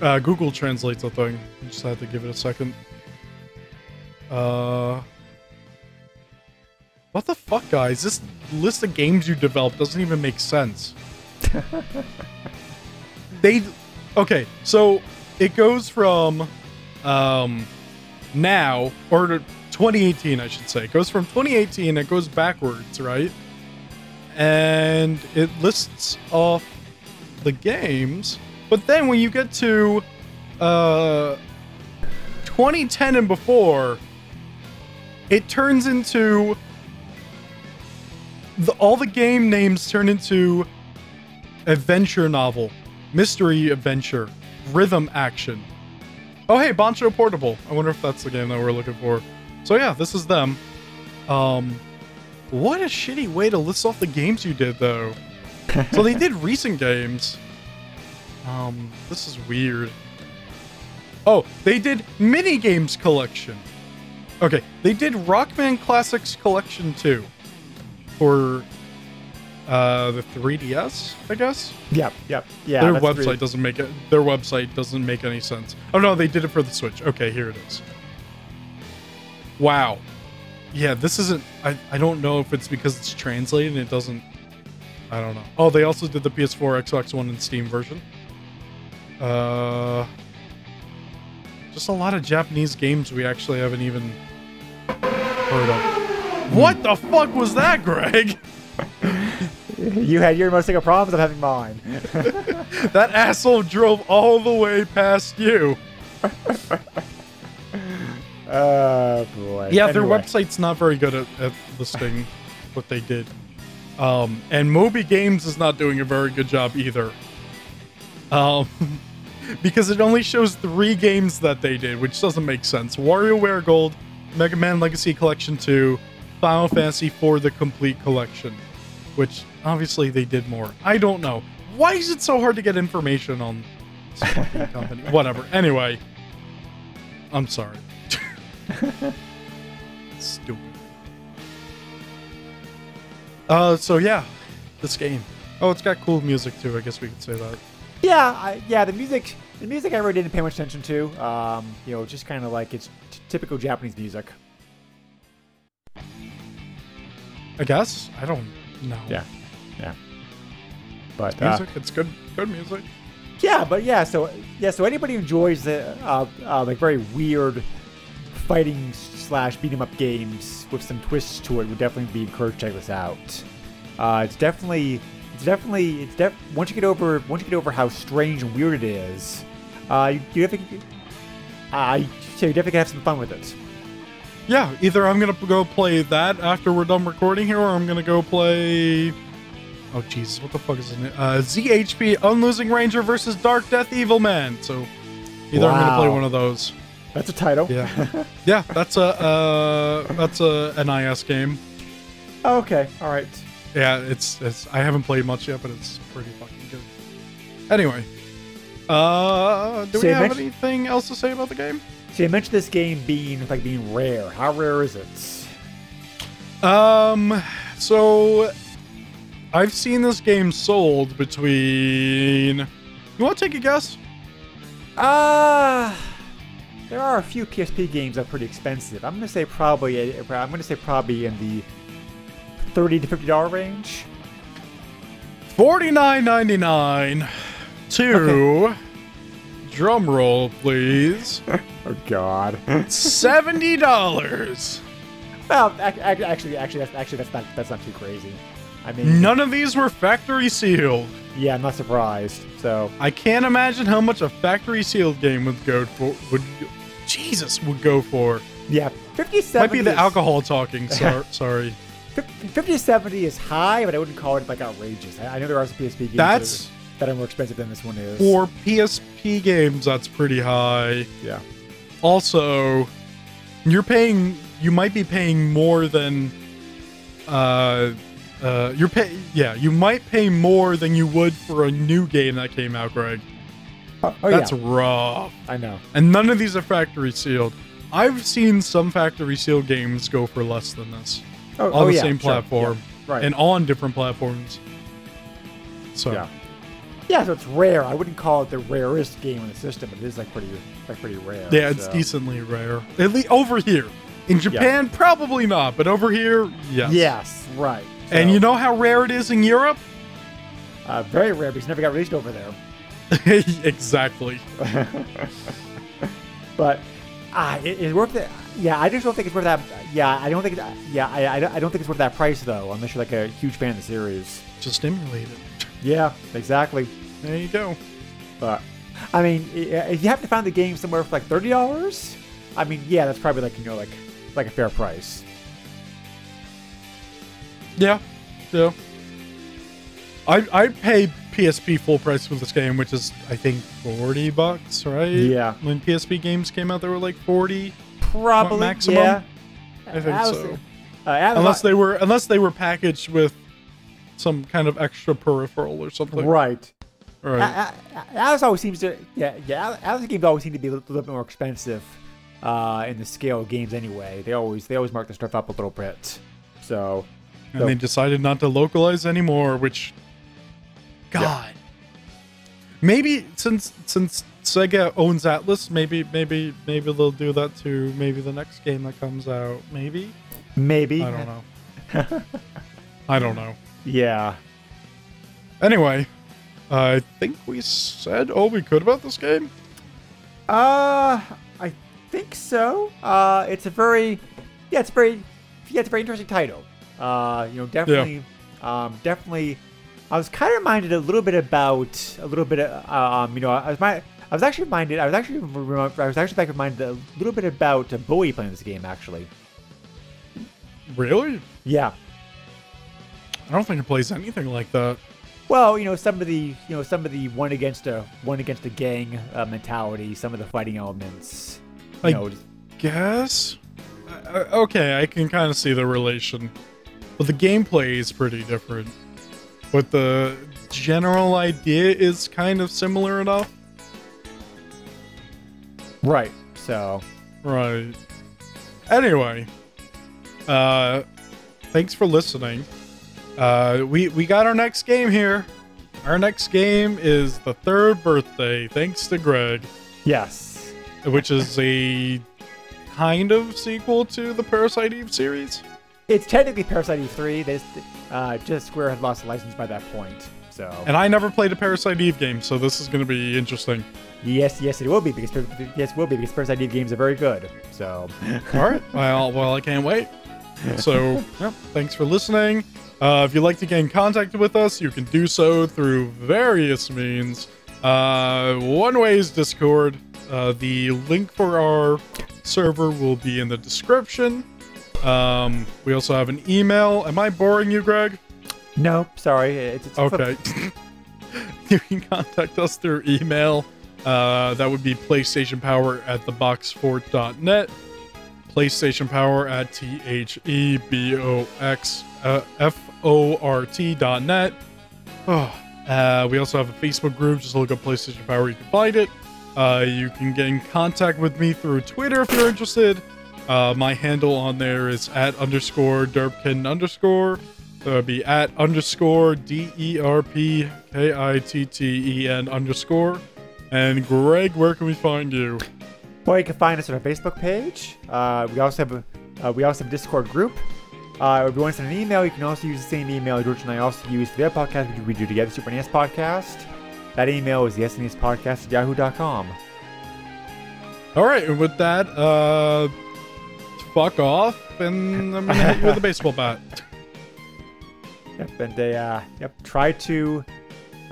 Uh, Google translates the thing. I just had to give it a second. Uh, what the fuck, guys? This list of games you developed doesn't even make sense. they, okay, so it goes from, um, now or 2018, I should say. It goes from 2018. It goes backwards, right? And it lists off the games. But then when you get to uh 2010 and before, it turns into the, all the game names turn into adventure novel, mystery adventure, rhythm action. Oh hey, Bancho Portable. I wonder if that's the game that we're looking for. So yeah, this is them. Um what a shitty way to list off the games you did though. so they did recent games. Um, this is weird. Oh, they did mini games collection. Okay, they did Rockman Classics Collection 2 for uh the 3DS, I guess. yep, yep, yeah. their website really- doesn't make it. Their website doesn't make any sense. Oh no, they did it for the Switch. Okay, here it is. Wow. Yeah, this isn't. I I don't know if it's because it's translated and it doesn't. I don't know. Oh, they also did the PS4, Xbox One, and Steam version. Uh, just a lot of Japanese games we actually haven't even heard of. What the fuck was that, Greg? You had your most of problems. I'm having mine. That asshole drove all the way past you. Oh boy. Yeah, their Anyway. website's not very good at, at listing what they did. Um, and Moby Games is not doing a very good job either. Um, because it only shows three games that they did, which doesn't make sense. WarioWare Gold, Mega Man Legacy Collection 2, Final Fantasy for the complete collection, which obviously they did more. I don't know. Why is it so hard to get information on this fucking company? Whatever. Anyway, I'm sorry. Stupid. Uh, so yeah, this game. Oh, it's got cool music too. I guess we could say that. Yeah, I, yeah. The music, the music, I really didn't pay much attention to. Um, you know, just kind of like it's t- typical Japanese music. I guess. I don't know. Yeah, yeah. But uh, Music. It's good. Good music. yeah, but yeah, so yeah, so anybody who enjoys the uh, uh, like very weird fighting slash beat 'em up games with some twists to it would definitely be encouraged to check this out. Uh, it's definitely, it's definitely, it's def. Once you get over, once you get over how strange and weird it is, uh, you, you definitely, uh, you, so you definitely can have some fun with it. Yeah, either I'm gonna go play that after we're done recording here, or I'm gonna go play. Oh Jesus, what the fuck is name? Uh, ZHP Unlosing Ranger versus Dark Death Evil Man. So either I'm gonna play one of those. That's a title. Yeah, yeah, that's a uh, that's a NIS game. Oh, okay. All right. Yeah, it's it's I haven't played much yet, but it's pretty fucking good. Anyway, uh, do we have mentioned- anything else to say about the game? So you mentioned this game being like being rare. How rare is it? Um, so I've seen this game sold between. You want to take a guess? Uh there are a few PSP games that are pretty expensive. I'm gonna say probably. I'm gonna say probably in the thirty to fifty dollar range. Forty nine ninety nine. Two. Drum roll, please. Oh God. Seventy dollars. well, ac- ac- actually, actually, that's actually that's not that's not too crazy. I mean, None of these were factory sealed. yeah, I'm not surprised. So I can't imagine how much a factory sealed game would go for. Would Jesus would go for. yeah, 50 70 Might be the is- alcohol talking. Sor- sorry. 50 70 is high, but I wouldn't call it like outrageous. I, I know there are some PSP games That's- that, that are more expensive than this one is. For PSP games, that's pretty high. yeah. Also, you're paying. You might be paying more than. Uh, uh, you're pay. Yeah, you might pay more than you would for a new game that came out, Greg. Oh, oh, That's yeah, rough. I know. And none of these are factory sealed. I've seen some factory sealed games go for less than this Oh, on oh, the yeah, same sure, platform yeah, right. and on different platforms. So Yeah. Yeah, so it's rare. I wouldn't call it the rarest game in the system, but it is like pretty like pretty rare. Yeah, it's so. decently rare. At least over here. In Japan, probably not, but over here, yes. Yes, right. And you know how rare it is in Europe? uh, very rare because it never got released over there. exactly. But ah, it, it's worth it. Yeah, I just don't think it's worth that. Yeah, I don't think. It, yeah, I, I, don't- I don't think it's worth that price though, unless you're like a huge fan of the series. Just emulate it. Yeah, exactly. There you go. But I mean, if you happen to find the game somewhere for like thirty dollars, I mean, yeah, that's probably like you know like like a fair price. Yeah. Yeah. I I pay PSP full price for this game, which is I think forty bucks, right? Yeah. When PSP games came out, they were like forty. Probably maximum? Yeah. I think As- so. Uh, Unless they were unless they were packaged with some kind of extra peripheral or something. right. Right. A- A- Atlus always seems to, yeah, yeah. Atlus games always seem to be a little, little bit more expensive uh, in the scale of games anyway. They always they always mark the stuff up a little bit. So, and so- they decided not to localize anymore, which God. Maybe since since Sega owns Atlus, maybe maybe maybe they'll do that to maybe the next game that comes out. Maybe maybe I don't know. I don't know. Yeah. Anyway, I think we said all we could about this game. Uh, I think so. Uh, it's a very, yeah, it's very, yeah, it's a very interesting title. Uh, you know, definitely, um, definitely. I was kind of reminded a little bit about a little bit of, um, you know, I was my, I was actually reminded, I was actually, I was actually back reminded a little bit about uh, Bully playing this game actually. Really? Yeah. I don't think it plays anything like that. Well, you know, some of the, you know, some of the one against a one against a gang uh, mentality, some of the fighting elements. You I know, just- Guess. Uh, okay, I can kind of see the relation, but the gameplay is pretty different. But the general idea is kind of similar enough. right. So, Right. Anyway, uh, thanks for listening. Uh, we we got our next game here. Our next game is the third birthday, thanks to Greg, yes. which is a kind of sequel to the Parasite Eve series. It's technically Parasite Eve 3. They just, uh, just Square had lost the license by that point. So And I never played a Parasite Eve game, so this is going to be interesting. yes, yes, it will be because yes, will be because Parasite Eve games are very good. So All right. Well, well, I can't wait. So, yep, thanks for listening. Uh, if you'd like to get in contact with us, you can do so through various means. Uh, one way is Discord. Uh, the link for our server will be in the description. Um, we also have an email. Am I boring you, Greg? no, sorry, it's, it's Okay. you can contact us through email. Uh, that would be PlayStationPower at theboxfort.net. PlayStation Power at T H E B O X F O R T dot net. Oh, uh, we also have a Facebook group. Just look up PlayStation Power. You can find it. Uh, you can get in contact with me through Twitter if you're interested. Uh, my handle on there is at underscore derpkitten underscore. So it'd be at underscore D E R P K I T T E N underscore. And Greg, where can we find you? Well, you can find us on our Facebook page. Uh, we also have a uh, we also have a Discord group. Uh, if you want to send an email, you can also use the same email George and I also use for the other podcast do, we do together, Super NES Podcast. That email is the SNES Podcast at yahoo.com. All right, and with that, uh, fuck off, and I'm gonna hit you with a baseball bat. Yep, and they uh, yep, try to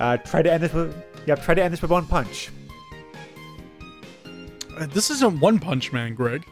uh, try to end this with yep, try to end this with one punch. Uh, This isn't One Punch Man, Greg.